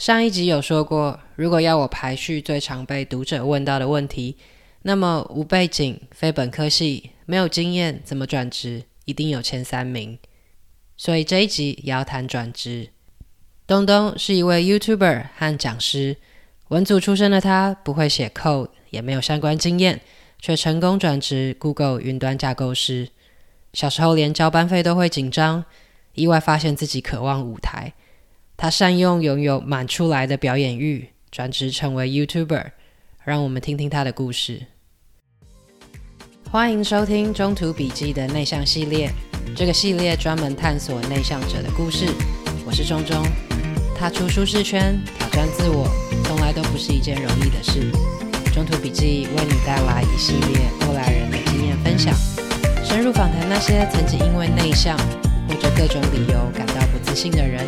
上一集有说过，如果要我排序最常被读者问到的问题，那么无背景、非本科系、没有经验怎么转职，一定有前三名。所以这一集也要谈转职。东东是一位 YouTuber 和讲师，文组出身的他不会写 code，也没有相关经验，却成功转职 Google 云端架构师。小时候连交班费都会紧张，意外发现自己渴望舞台。他善用拥有满出来的表演欲，转职成为 YouTuber。让我们听听他的故事。欢迎收听中途笔记的内向系列，这个系列专门探索内向者的故事。我是中中，踏出舒适圈，挑战自我，从来都不是一件容易的事。中途笔记为你带来一系列过来人的经验分享，深入访谈那些曾经因为内向或者各种理由感到不自信的人。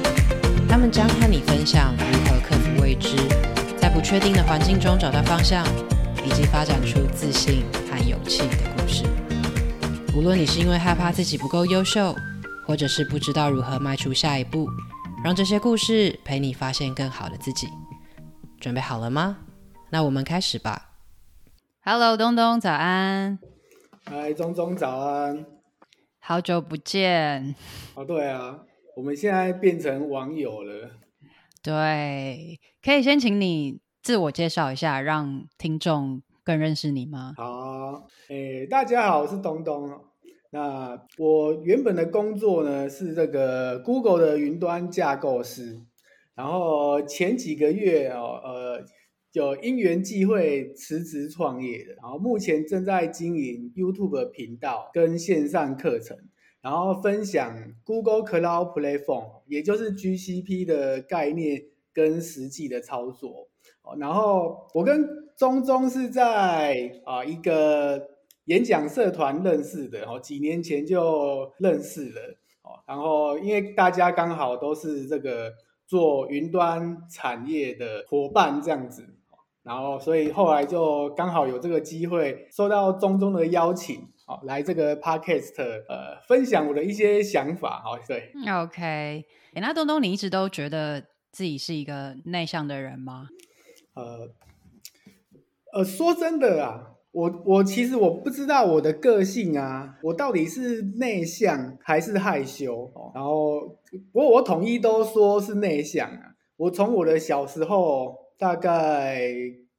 他们将和你分享如何克服未知，在不确定的环境中找到方向，以及发展出自信和勇气的故事。无论你是因为害怕自己不够优秀，或者是不知道如何迈出下一步，让这些故事陪你发现更好的自己。准备好了吗？那我们开始吧。Hello，东东，早安。嗨，中中，早安。好久不见。哦，对啊。我们现在变成网友了，对，可以先请你自我介绍一下，让听众更认识你吗？好，诶，大家好，我是东东。那我原本的工作呢是这个 Google 的云端架构师，然后前几个月哦，呃，有因缘际会辞职创业的，然后目前正在经营 YouTube 频道跟线上课程。然后分享 Google Cloud Platform，也就是 GCP 的概念跟实际的操作。然后我跟中中是在啊一个演讲社团认识的，哦，几年前就认识了。哦，然后因为大家刚好都是这个做云端产业的伙伴这样子，然后所以后来就刚好有这个机会，收到中中的邀请。好，来这个 podcast 呃，分享我的一些想法。好，对，OK。哎，那东东，你一直都觉得自己是一个内向的人吗？呃，呃，说真的啊，我我其实我不知道我的个性啊，我到底是内向还是害羞。哦，然后，不过我统一都说是内向啊。我从我的小时候大概。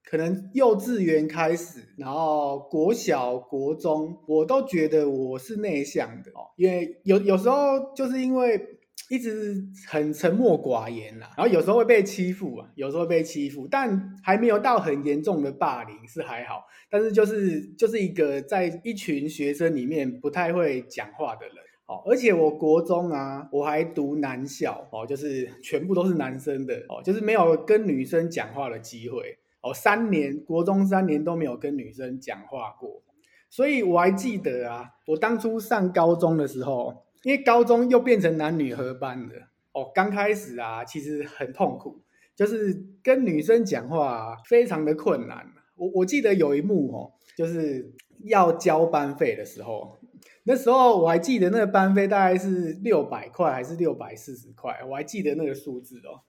可能幼稚园开始，然后国小、国中，我都觉得我是内向的哦，因为有有时候就是因为一直很沉默寡言啦，然后有时候会被欺负啊，有时候被欺负，但还没有到很严重的霸凌是还好，但是就是就是一个在一群学生里面不太会讲话的人哦，而且我国中啊，我还读男校哦，就是全部都是男生的哦，就是没有跟女生讲话的机会。哦，三年国中三年都没有跟女生讲话过，所以我还记得啊，我当初上高中的时候，因为高中又变成男女合班的，哦，刚开始啊，其实很痛苦，就是跟女生讲话，非常的困难。我我记得有一幕哦，就是要交班费的时候，那时候我还记得那个班费大概是六百块还是六百四十块，我还记得那个数字哦。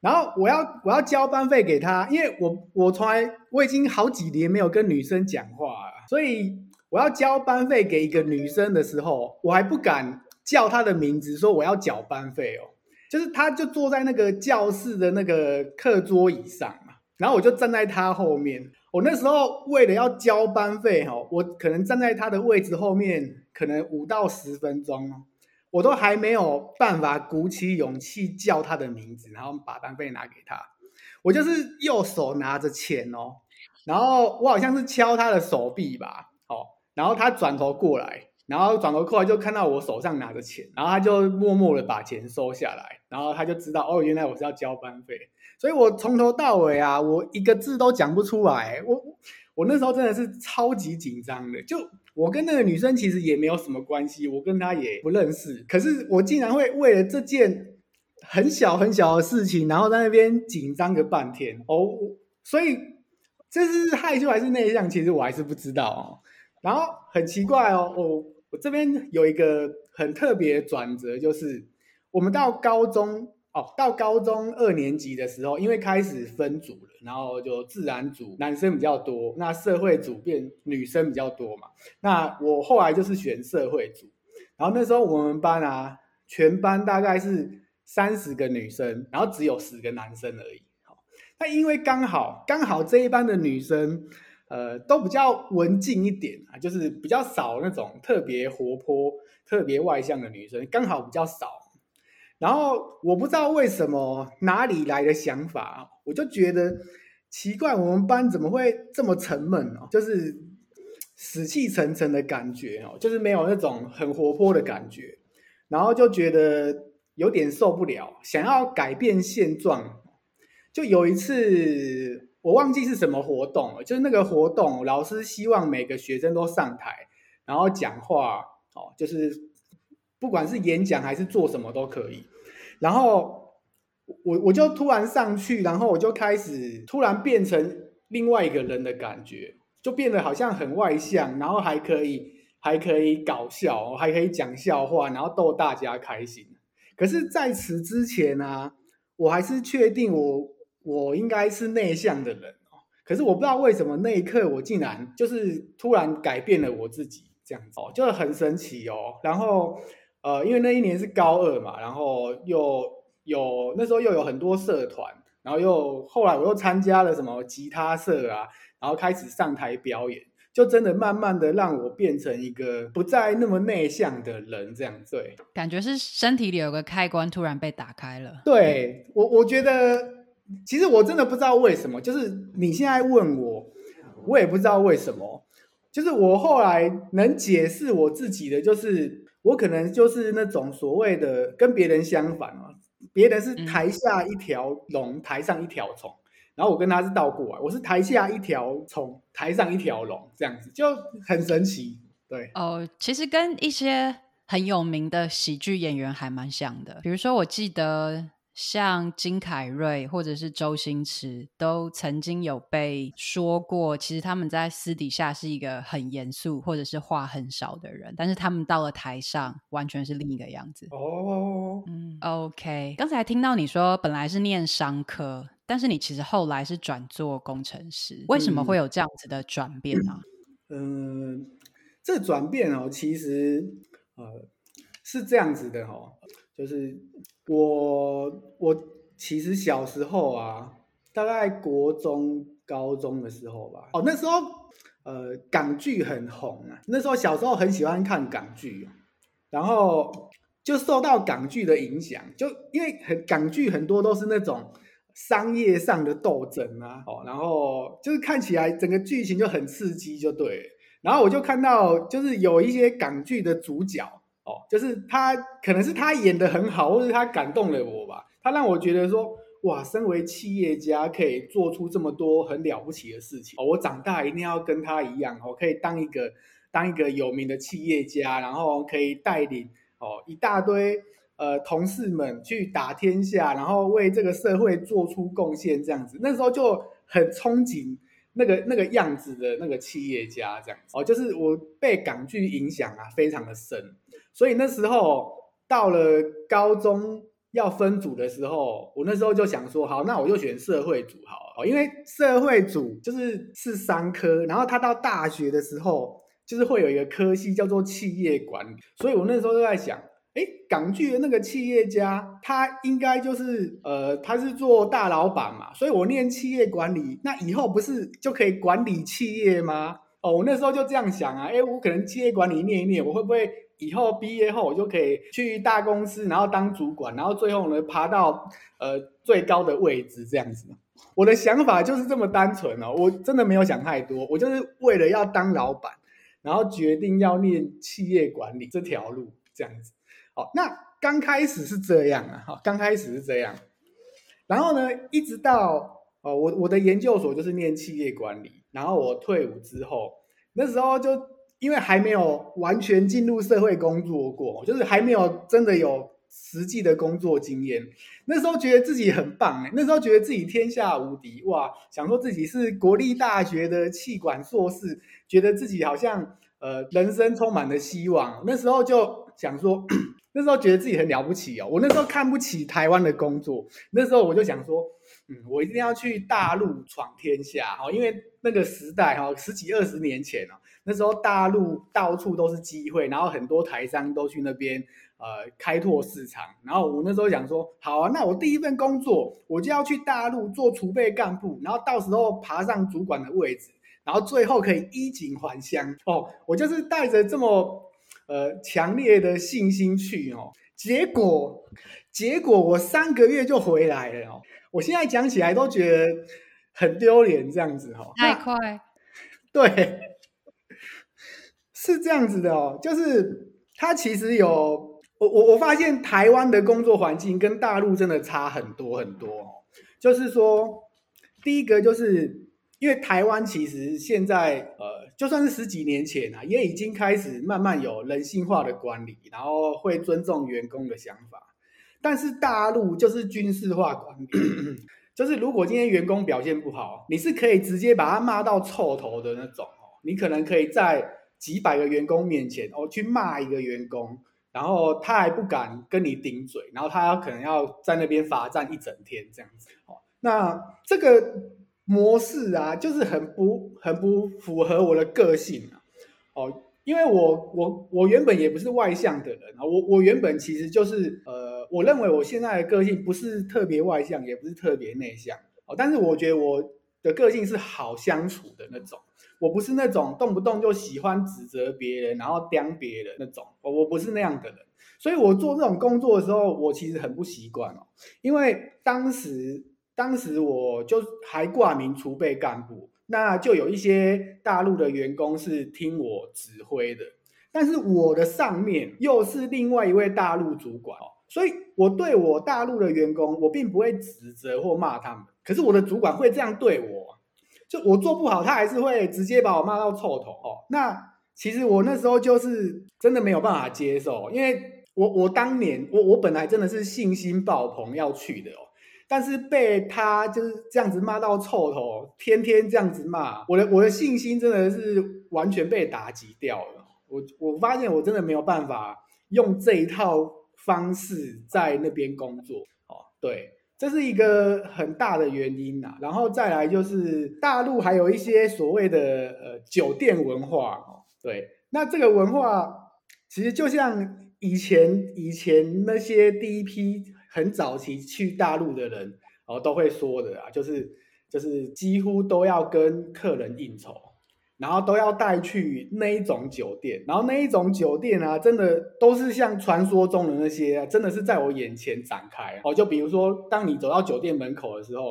然后我要我要交班费给他，因为我我从来我已经好几年没有跟女生讲话了，所以我要交班费给一个女生的时候，我还不敢叫她的名字，说我要缴班费哦。就是她就坐在那个教室的那个课桌椅上嘛，然后我就站在她后面。我那时候为了要交班费哈，我可能站在她的位置后面，可能五到十分钟。我都还没有办法鼓起勇气叫他的名字，然后把班费拿给他。我就是右手拿着钱哦，然后我好像是敲他的手臂吧，哦，然后他转头过来，然后转头过来就看到我手上拿着钱，然后他就默默的把钱收下来，然后他就知道哦，原来我是要交班费，所以我从头到尾啊，我一个字都讲不出来，我我那时候真的是超级紧张的，就。我跟那个女生其实也没有什么关系，我跟她也不认识。可是我竟然会为了这件很小很小的事情，然后在那边紧张个半天哦。所以这是害羞还是内向，其实我还是不知道哦。然后很奇怪哦，我我这边有一个很特别的转折，就是我们到高中哦，到高中二年级的时候，因为开始分组了，然后就自然组男生比较多，那社会组变女生比较多嘛。那我后来就是选社会组，然后那时候我们班啊，全班大概是三十个女生，然后只有十个男生而已。好，那因为刚好刚好这一班的女生，呃，都比较文静一点啊，就是比较少那种特别活泼、特别外向的女生，刚好比较少。然后我不知道为什么哪里来的想法，我就觉得奇怪，我们班怎么会这么沉闷哦？就是死气沉沉的感觉哦，就是没有那种很活泼的感觉。然后就觉得有点受不了，想要改变现状。就有一次我忘记是什么活动了，就是那个活动，老师希望每个学生都上台，然后讲话哦，就是。不管是演讲还是做什么都可以，然后我我就突然上去，然后我就开始突然变成另外一个人的感觉，就变得好像很外向，然后还可以还可以搞笑，还可以讲笑话，然后逗大家开心。可是在此之前呢、啊，我还是确定我我应该是内向的人哦。可是我不知道为什么那一刻我竟然就是突然改变了我自己，这样子哦，就很神奇哦。然后。呃，因为那一年是高二嘛，然后又有那时候又有很多社团，然后又后来我又参加了什么吉他社啊，然后开始上台表演，就真的慢慢的让我变成一个不再那么内向的人，这样对，感觉是身体里有个开关突然被打开了。对我，我觉得其实我真的不知道为什么，就是你现在问我，我也不知道为什么，就是我后来能解释我自己的就是。我可能就是那种所谓的跟别人相反哦，别人是台下一条龙，台上一条虫，然后我跟他是倒过来，我是台下一条虫，台上一条龙，这样子就很神奇。对哦，其实跟一些很有名的喜剧演员还蛮像的，比如说我记得。像金凯瑞或者是周星驰，都曾经有被说过，其实他们在私底下是一个很严肃或者是话很少的人，但是他们到了台上完全是另一个样子。哦，嗯，OK。刚才听到你说本来是念商科，但是你其实后来是转做工程师，为什么会有这样子的转变呢？嗯，嗯，这转变哦，其实呃是这样子的哦，就是。我我其实小时候啊，大概国中、高中的时候吧。哦，那时候呃港剧很红啊。那时候小时候很喜欢看港剧，然后就受到港剧的影响，就因为很港剧很多都是那种商业上的斗争啊，哦，然后就是看起来整个剧情就很刺激，就对。然后我就看到就是有一些港剧的主角。哦，就是他，可能是他演的很好，或者他感动了我吧。他让我觉得说，哇，身为企业家可以做出这么多很了不起的事情。哦，我长大一定要跟他一样，哦，可以当一个当一个有名的企业家，然后可以带领哦一大堆呃同事们去打天下，然后为这个社会做出贡献，这样子。那时候就很憧憬那个那个样子的那个企业家，这样子。哦，就是我被港剧影响啊，非常的深。所以那时候到了高中要分组的时候，我那时候就想说，好，那我就选社会组好了，因为社会组就是是三科，然后他到大学的时候就是会有一个科系叫做企业管理，所以我那时候就在想，哎，港剧的那个企业家，他应该就是呃，他是做大老板嘛，所以我念企业管理，那以后不是就可以管理企业吗？哦，我那时候就这样想啊，哎，我可能企业管理念一念，我会不会？以后毕业后，我就可以去大公司，然后当主管，然后最后呢，爬到呃最高的位置这样子。我的想法就是这么单纯哦，我真的没有想太多，我就是为了要当老板，然后决定要念企业管理这条路这样子。好，那刚开始是这样啊，哈，刚开始是这样，然后呢，一直到哦，我我的研究所就是念企业管理，然后我退伍之后，那时候就。因为还没有完全进入社会工作过，就是还没有真的有实际的工作经验。那时候觉得自己很棒，那时候觉得自己天下无敌，哇！想说自己是国立大学的气管硕士，觉得自己好像呃人生充满了希望。那时候就想说，那时候觉得自己很了不起哦，我那时候看不起台湾的工作，那时候我就想说，嗯，我一定要去大陆闯天下哦，因为那个时代哈，十几二十年前哦，那时候大陆到处都是机会，然后很多台商都去那边呃开拓市场，然后我那时候想说，好啊，那我第一份工作我就要去大陆做储备干部，然后到时候爬上主管的位置。然后最后可以衣锦还乡哦，我就是带着这么呃强烈的信心去哦，结果结果我三个月就回来了哦，我现在讲起来都觉得很丢脸这样子哈、哦，太。快，对，是这样子的哦，就是他其实有我我我发现台湾的工作环境跟大陆真的差很多很多哦，就是说第一个就是。因为台湾其实现在呃，就算是十几年前啊，也已经开始慢慢有人性化的管理，然后会尊重员工的想法。但是大陆就是军事化管理，就是如果今天员工表现不好，你是可以直接把他骂到臭头的那种哦。你可能可以在几百个员工面前哦去骂一个员工，然后他还不敢跟你顶嘴，然后他可能要在那边罚站一整天这样子哦。那这个。模式啊，就是很不很不符合我的个性啊，哦，因为我我我原本也不是外向的人啊，我我原本其实就是呃，我认为我现在的个性不是特别外向，也不是特别内向，哦，但是我觉得我的个性是好相处的那种，我不是那种动不动就喜欢指责别人，然后刁别人那种，我我不是那样的人，所以我做这种工作的时候，我其实很不习惯哦，因为当时。当时我就还挂名储备干部，那就有一些大陆的员工是听我指挥的，但是我的上面又是另外一位大陆主管哦，所以我对我大陆的员工，我并不会指责或骂他们，可是我的主管会这样对我，就我做不好，他还是会直接把我骂到臭头哦。那其实我那时候就是真的没有办法接受，因为我我当年我我本来真的是信心爆棚要去的哦。但是被他就是这样子骂到臭头，天天这样子骂，我的我的信心真的是完全被打击掉了。我我发现我真的没有办法用这一套方式在那边工作哦。对，这是一个很大的原因呐。然后再来就是大陆还有一些所谓的呃酒店文化哦。对，那这个文化其实就像以前以前那些第一批。很早期去大陆的人哦，都会说的啊，就是就是几乎都要跟客人应酬，然后都要带去那一种酒店，然后那一种酒店啊，真的都是像传说中的那些啊，真的是在我眼前展开哦。就比如说，当你走到酒店门口的时候，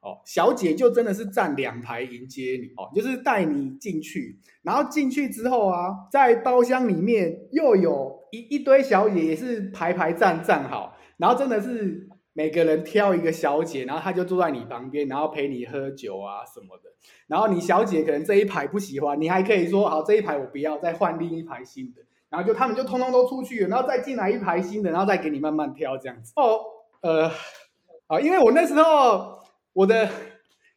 哦，小姐就真的是站两排迎接你哦，就是带你进去，然后进去之后啊，在包厢里面又有一一堆小姐也是排排站站好。然后真的是每个人挑一个小姐，然后她就坐在你旁边，然后陪你喝酒啊什么的。然后你小姐可能这一排不喜欢，你还可以说好，这一排我不要，再换另一排新的。然后就他们就通通都出去，然后再进来一排新的，然后再给你慢慢挑这样子。哦，呃，啊，因为我那时候我的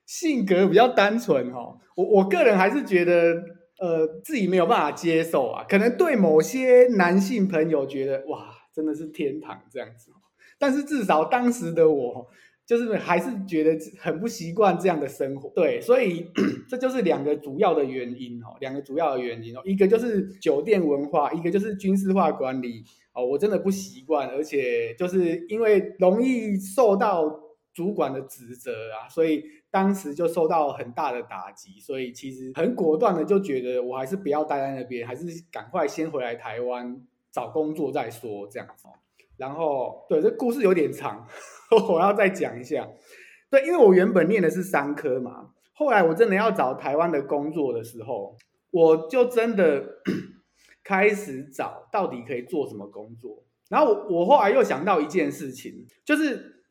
性格比较单纯哈、哦，我我个人还是觉得呃自己没有办法接受啊，可能对某些男性朋友觉得哇真的是天堂这样子。但是至少当时的我，就是还是觉得很不习惯这样的生活，对，所以 这就是两个主要的原因哦，两个主要的原因哦，一个就是酒店文化，一个就是军事化管理哦，我真的不习惯，而且就是因为容易受到主管的指责啊，所以当时就受到很大的打击，所以其实很果断的就觉得我还是不要待在那边，还是赶快先回来台湾找工作再说这样子。然后，对，这故事有点长，我要再讲一下。对，因为我原本念的是商科嘛，后来我真的要找台湾的工作的时候，我就真的 开始找到底可以做什么工作。然后我，我后来又想到一件事情，就是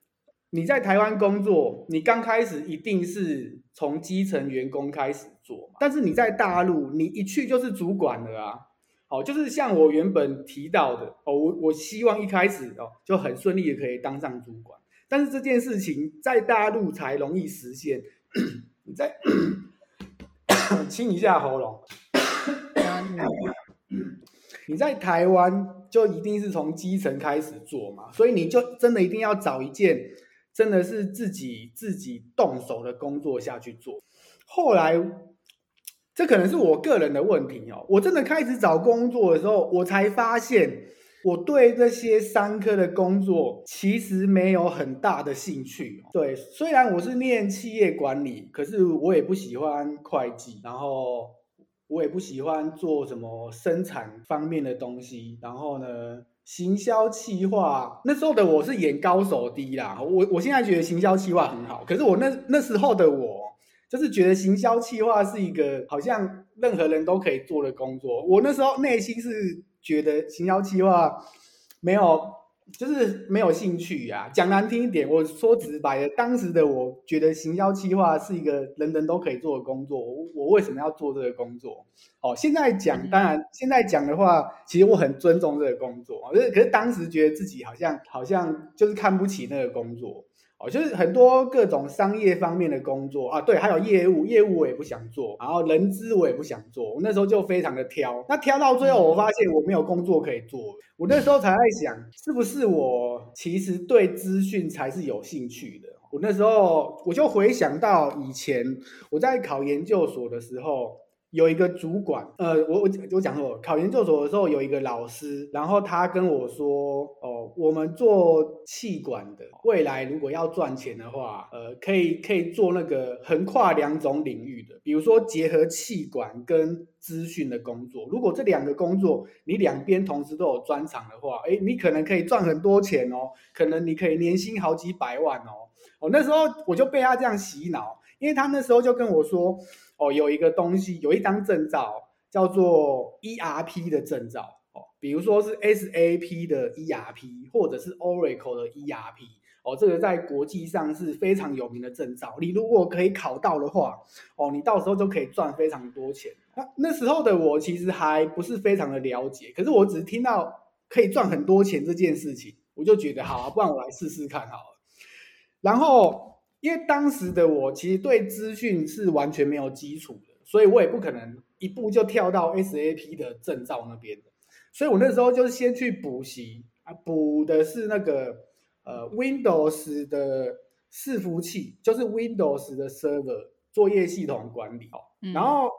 你在台湾工作，你刚开始一定是从基层员工开始做，但是你在大陆，你一去就是主管了啊。好，就是像我原本提到的哦，我我希望一开始哦就很顺利的可以当上主管，但是这件事情在大陆才容易实现。你再清一下喉咙。你在台湾就一定是从基层开始做嘛，所以你就真的一定要找一件真的是自己自己动手的工作下去做。后来，这可能是我个人的问题哦。我真的开始找工作的时候，我才发现我对这些商科的工作其实没有很大的兴趣。对，虽然我是念企业管理，可是我也不喜欢会计，然后。我也不喜欢做什么生产方面的东西，然后呢，行销企划，那时候的我是眼高手低啦。我我现在觉得行销企划很好，可是我那那时候的我，就是觉得行销企划是一个好像任何人都可以做的工作。我那时候内心是觉得行销企划没有。就是没有兴趣呀、啊，讲难听一点，我说直白的，当时的我觉得行销企划是一个人人都可以做的工作，我我为什么要做这个工作？哦，现在讲，当然现在讲的话，其实我很尊重这个工作，可是可是当时觉得自己好像好像就是看不起那个工作。哦，就是很多各种商业方面的工作啊，对，还有业务，业务我也不想做，然后人资我也不想做，我那时候就非常的挑。那挑到最后，我发现我没有工作可以做，我那时候才在想，是不是我其实对资讯才是有兴趣的？我那时候我就回想到以前我在考研究所的时候。有一个主管，呃，我我我讲说，考研究所的时候有一个老师，然后他跟我说，哦，我们做气管的，未来如果要赚钱的话，呃，可以可以做那个横跨两种领域的，比如说结合气管跟资讯的工作。如果这两个工作你两边同时都有专长的话，诶，你可能可以赚很多钱哦，可能你可以年薪好几百万哦。哦，那时候我就被他这样洗脑，因为他那时候就跟我说。哦，有一个东西，有一张证照叫做 ERP 的证照哦，比如说是 SAP 的 ERP，或者是 Oracle 的 ERP 哦，这个在国际上是非常有名的证照。你如果可以考到的话，哦，你到时候就可以赚非常多钱。那那时候的我其实还不是非常的了解，可是我只是听到可以赚很多钱这件事情，我就觉得好啊，不然我来试试看好了。然后。因为当时的我其实对资讯是完全没有基础的，所以我也不可能一步就跳到 SAP 的证照那边的，所以我那时候就是先去补习啊，补的是那个呃 Windows 的伺服器，就是 Windows 的 server 作业系统管理哦。嗯、然后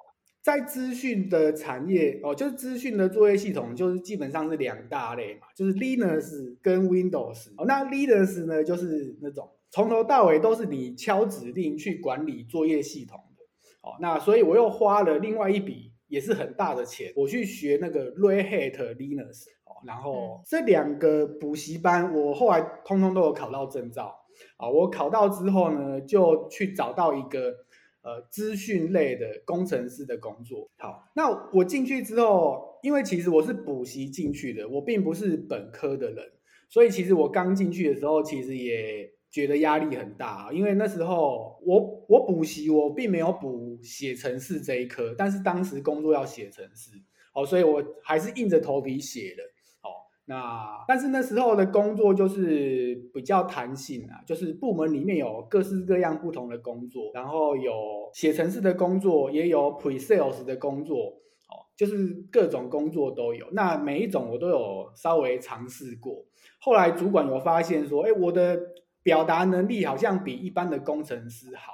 在资讯的产业哦，就是资讯的作业系统，就是基本上是两大类嘛，就是 Linux 跟 Windows 哦。那 Linux 呢，就是那种。从头到尾都是你敲指令去管理作业系统的，哦，那所以我又花了另外一笔也是很大的钱，我去学那个 Red Hat Linux，哦，然后这两个补习班我后来通通都有考到证照，啊，我考到之后呢，就去找到一个呃资讯类的工程师的工作。好，那我进去之后，因为其实我是补习进去的，我并不是本科的人，所以其实我刚进去的时候，其实也。觉得压力很大，因为那时候我我补习，我并没有补写程式这一科，但是当时工作要写程式，哦，所以我还是硬着头皮写的，哦，那但是那时候的工作就是比较弹性啊，就是部门里面有各式各样不同的工作，然后有写程式的工作，也有 pre-sales 的工作，哦，就是各种工作都有，那每一种我都有稍微尝试过，后来主管有发现说，哎，我的表达能力好像比一般的工程师好，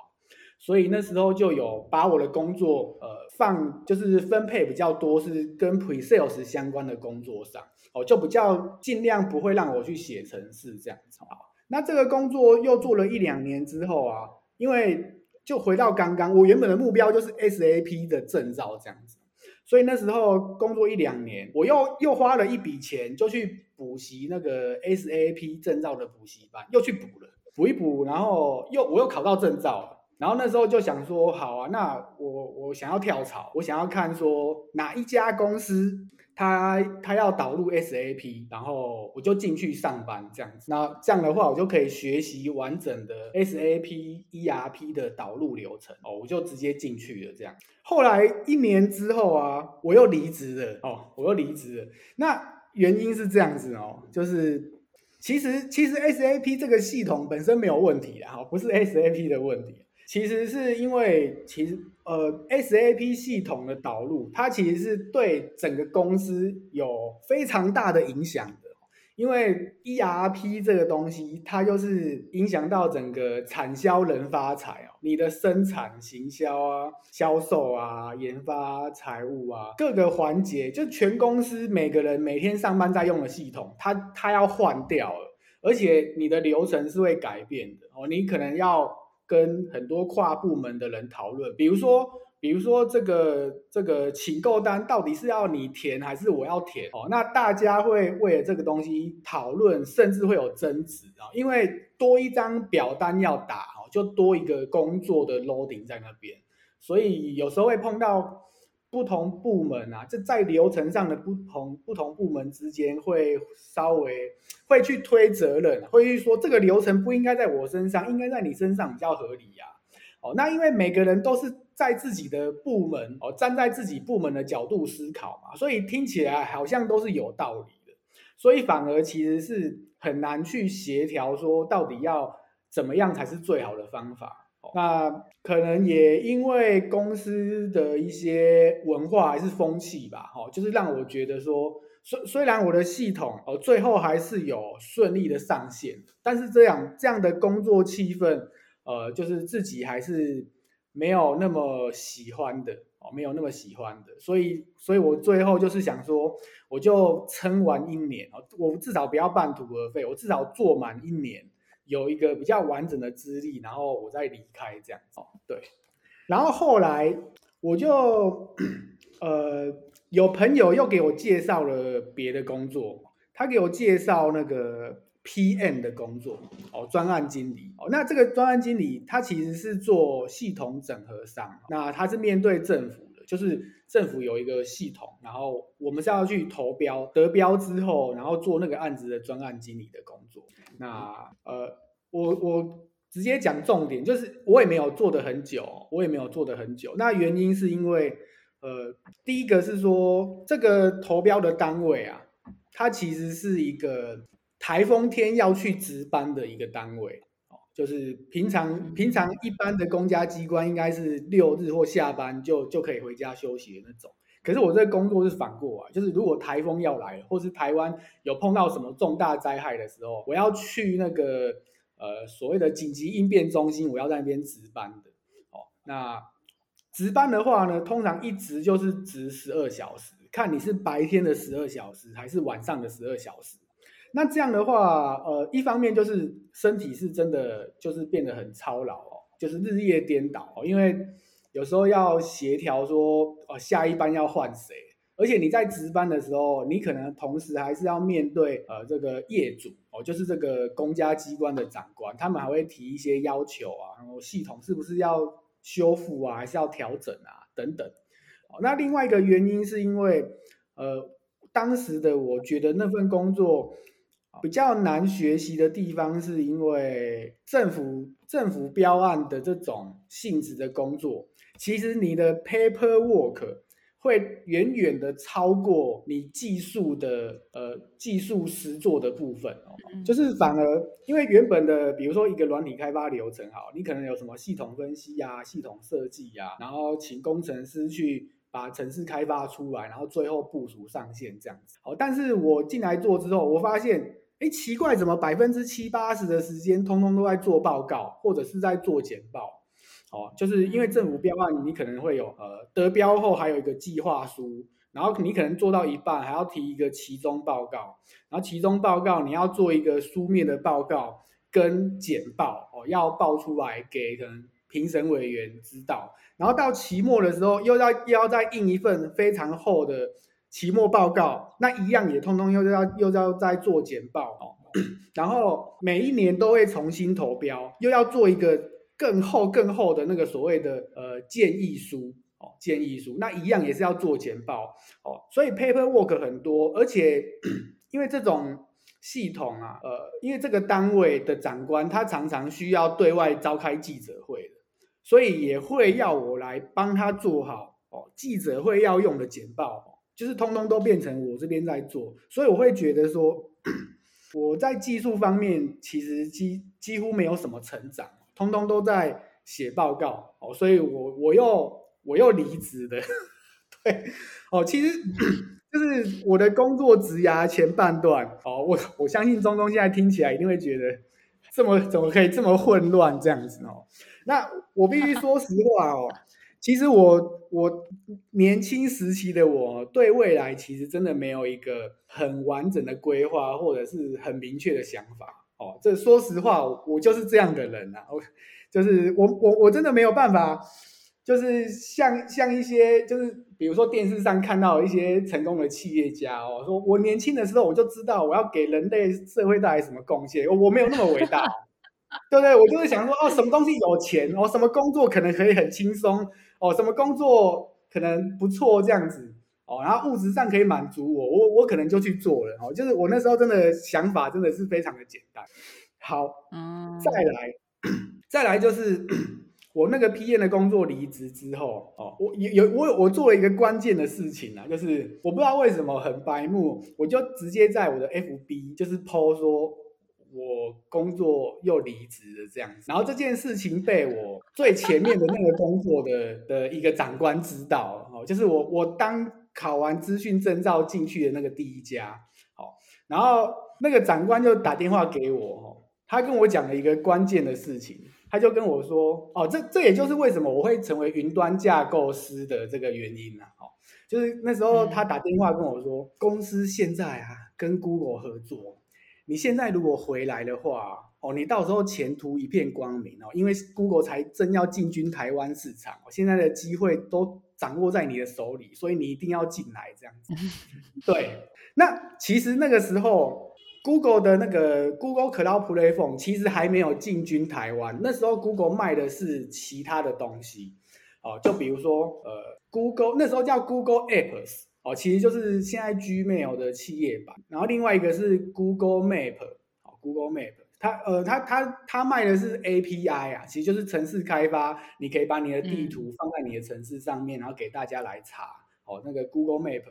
所以那时候就有把我的工作呃放，就是分配比较多是跟 pre-sales 相关的工作上哦，就比较尽量不会让我去写程式这样子。好那这个工作又做了一两年之后啊，因为就回到刚刚，我原本的目标就是 SAP 的证照这样子，所以那时候工作一两年，我又又花了一笔钱就去。补习那个 SAP 证照的补习班又去补了，补一补，然后又我又考到证照了，然后那时候就想说，好啊，那我我想要跳槽，我想要看说哪一家公司他他要导入 SAP，然后我就进去上班这样子，那这样的话我就可以学习完整的 SAP ERP 的导入流程哦，我就直接进去了这样。后来一年之后啊，我又离职了哦，我又离职了，那。原因是这样子哦，就是其实其实 SAP 这个系统本身没有问题啊，不是 SAP 的问题，其实是因为其实呃 SAP 系统的导入，它其实是对整个公司有非常大的影响的。因为 ERP 这个东西，它就是影响到整个产销人发财哦，你的生产、行销啊、销售啊、研发、财务啊，各个环节，就全公司每个人每天上班在用的系统，它它要换掉了，而且你的流程是会改变的哦，你可能要跟很多跨部门的人讨论，比如说。比如说这个这个请购单到底是要你填还是我要填哦？那大家会为了这个东西讨论，甚至会有争执啊，因为多一张表单要打哦，就多一个工作的 loading 在那边，所以有时候会碰到不同部门啊，这在流程上的不同不同部门之间会稍微会去推责任，会去说这个流程不应该在我身上，应该在你身上比较合理呀。哦，那因为每个人都是在自己的部门哦，站在自己部门的角度思考嘛，所以听起来好像都是有道理的，所以反而其实是很难去协调说到底要怎么样才是最好的方法。那可能也因为公司的一些文化还是风气吧，哦，就是让我觉得说，虽虽然我的系统哦最后还是有顺利的上线，但是这样这样的工作气氛。呃，就是自己还是没有那么喜欢的哦，没有那么喜欢的，所以，所以我最后就是想说，我就撑完一年哦，我至少不要半途而废，我至少做满一年，有一个比较完整的资历，然后我再离开这样子哦，对。然后后来我就 呃，有朋友又给我介绍了别的工作，他给我介绍那个。PM 的工作哦，专案经理哦，那这个专案经理他其实是做系统整合商，那他是面对政府的，就是政府有一个系统，然后我们是要去投标，得标之后，然后做那个案子的专案经理的工作。那呃，我我直接讲重点，就是我也没有做得很久，我也没有做得很久。那原因是因为呃，第一个是说这个投标的单位啊，它其实是一个。台风天要去值班的一个单位，哦，就是平常平常一般的公家机关应该是六日或下班就就可以回家休息的那种。可是我这个工作是反过来，就是如果台风要来，或是台湾有碰到什么重大灾害的时候，我要去那个呃所谓的紧急应变中心，我要在那边值班的。哦，那值班的话呢，通常一值就是值十二小时，看你是白天的十二小时还是晚上的十二小时。那这样的话，呃，一方面就是身体是真的就是变得很操劳哦，就是日夜颠倒哦，因为有时候要协调说，哦，下一班要换谁，而且你在值班的时候，你可能同时还是要面对呃这个业主哦，就是这个公家机关的长官，他们还会提一些要求啊，然后系统是不是要修复啊，还是要调整啊等等。哦，那另外一个原因是因为，呃，当时的我觉得那份工作。比较难学习的地方，是因为政府政府标案的这种性质的工作，其实你的 paperwork 会远远的超过你技术的呃技术实作的部分哦，就是反而因为原本的比如说一个软体开发流程好，你可能有什么系统分析呀、系统设计呀，然后请工程师去把城市开发出来，然后最后部署上线这样子。好，但是我进来做之后，我发现。哎，奇怪，怎么百分之七八十的时间，通通都在做报告，或者是在做简报？哦，就是因为政府标案，你可能会有呃得标后还有一个计划书，然后你可能做到一半还要提一个期中报告，然后期中报告你要做一个书面的报告跟简报哦，要报出来给可能评审委员知道，然后到期末的时候又要又要再印一份非常厚的。期末报告那一样也通通又要又要再做简报。哦，然后每一年都会重新投标，又要做一个更厚更厚的那个所谓的呃建议书。哦，建议书那一样也是要做简报。哦，所以 paperwork 很多，而且 因为这种系统啊，呃，因为这个单位的长官他常常需要对外召开记者会的，所以也会要我来帮他做好哦记者会要用的简报。就是通通都变成我这边在做，所以我会觉得说，我在技术方面其实几几乎没有什么成长，通通都在写报告哦，所以我我又我又离职了。对哦，其实就是我的工作职涯前半段哦，我我相信中东现在听起来一定会觉得这么怎么可以这么混乱这样子哦。那我必须说实话哦，其实我我年轻时期的我对未来其实真的没有一个很完整的规划或者是很明确的想法哦。这说实话，我就是这样的人啊，我就是我我我真的没有办法。就是像像一些，就是比如说电视上看到一些成功的企业家哦，说我年轻的时候我就知道我要给人类社会带来什么贡献，我我没有那么伟大，对不对？我就是想说哦，什么东西有钱哦，什么工作可能可以很轻松哦，什么工作可能不错这样子哦，然后物质上可以满足我，我我可能就去做了哦。就是我那时候真的想法真的是非常的简单。好，嗯，再来，再来就是。我那个 PM 的工作离职之后，哦，我有有我我做了一个关键的事情啊，就是我不知道为什么很白目，我就直接在我的 FB 就是 po 说，我工作又离职了这样子，然后这件事情被我最前面的那个工作的 的一个长官知道，哦，就是我我当考完资讯证照进去的那个第一家，好，然后那个长官就打电话给我，哦，他跟我讲了一个关键的事情。他就跟我说：“哦，这这也就是为什么我会成为云端架构师的这个原因了。哦，就是那时候他打电话跟我说，公司现在啊跟 Google 合作，你现在如果回来的话，哦，你到时候前途一片光明哦，因为 Google 才正要进军台湾市场，现在的机会都掌握在你的手里，所以你一定要进来这样子。对，那其实那个时候。” Google 的那个 Google Cloud Platform 其实还没有进军台湾，那时候 Google 卖的是其他的东西，哦，就比如说呃 Google 那时候叫 Google Apps，哦，其实就是现在 Gmail 的企业版，然后另外一个是 Google Map，哦，Google Map，它呃它它它卖的是 API 啊，其实就是城市开发，你可以把你的地图放在你的城市上面，然后给大家来查，哦，那个 Google Map，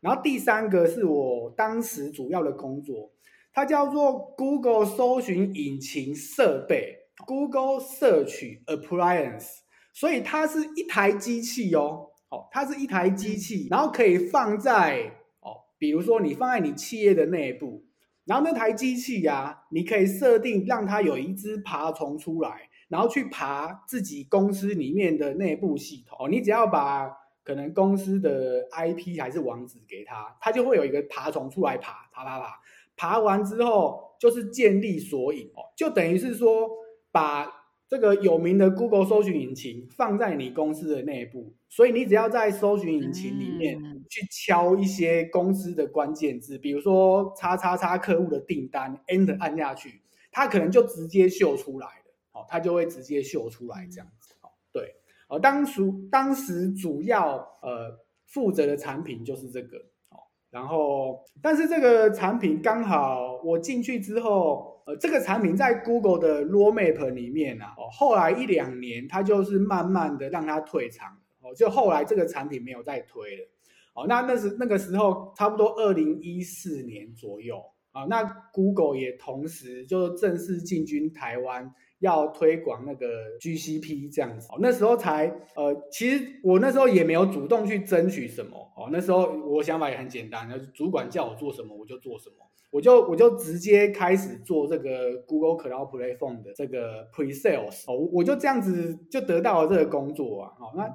然后第三个是我当时主要的工作。它叫做 Google 搜寻引擎设备，Google Search Appliance，所以它是一台机器哦，哦，它是一台机器，然后可以放在哦，比如说你放在你企业的内部，然后那台机器呀、啊，你可以设定让它有一只爬虫出来，然后去爬自己公司里面的内部系统，哦，你只要把可能公司的 IP 还是网址给它，它就会有一个爬虫出来爬，爬爬爬。爬完之后就是建立索引。哦，就等于是说把这个有名的 Google 搜寻引擎放在你公司的内部，所以你只要在搜寻引擎里面去敲一些公司的关键字，比如说叉叉叉客户的订单，Enter 按下去，它可能就直接秀出来了，哦，它就会直接秀出来这样子，哦，对，哦，当时当时主要呃负责的产品就是这个。然后，但是这个产品刚好我进去之后，呃，这个产品在 Google 的 Roadmap 里面啊，哦，后来一两年它就是慢慢的让它退场，哦，就后来这个产品没有再推了，哦，那那时那个时候差不多二零一四年左右啊，那 Google 也同时就正式进军台湾。要推广那个 GCP 这样子，那时候才呃，其实我那时候也没有主动去争取什么哦。那时候我想法也很简单，主管叫我做什么我就做什么，我就我就直接开始做这个 Google Cloud Platform 的这个 Pre-sales 哦，我就这样子就得到了这个工作啊。哦，那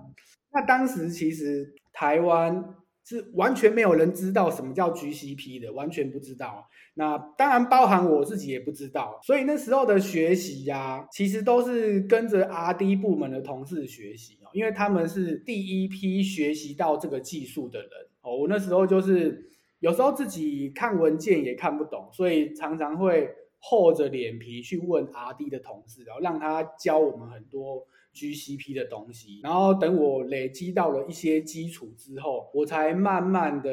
那当时其实台湾。是完全没有人知道什么叫 GCP 的，完全不知道。那当然包含我自己也不知道，所以那时候的学习呀、啊，其实都是跟着 RD 部门的同事学习哦，因为他们是第一批学习到这个技术的人哦。我那时候就是有时候自己看文件也看不懂，所以常常会厚着脸皮去问 RD 的同事，然后让他教我们很多。GCP 的东西，然后等我累积到了一些基础之后，我才慢慢的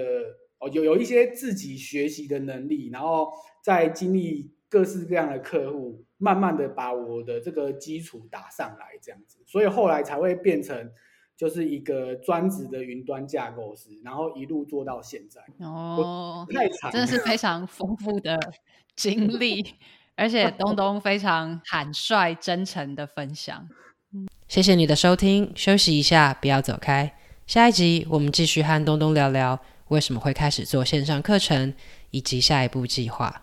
哦有有一些自己学习的能力，然后再经历各式各样的客户，慢慢的把我的这个基础打上来，这样子，所以后来才会变成就是一个专职的云端架构师，然后一路做到现在。哦，太长，真的是非常丰富的经历，而且东东非常坦率、真诚的分享。谢谢你的收听，休息一下，不要走开。下一集我们继续和东东聊聊为什么会开始做线上课程，以及下一步计划。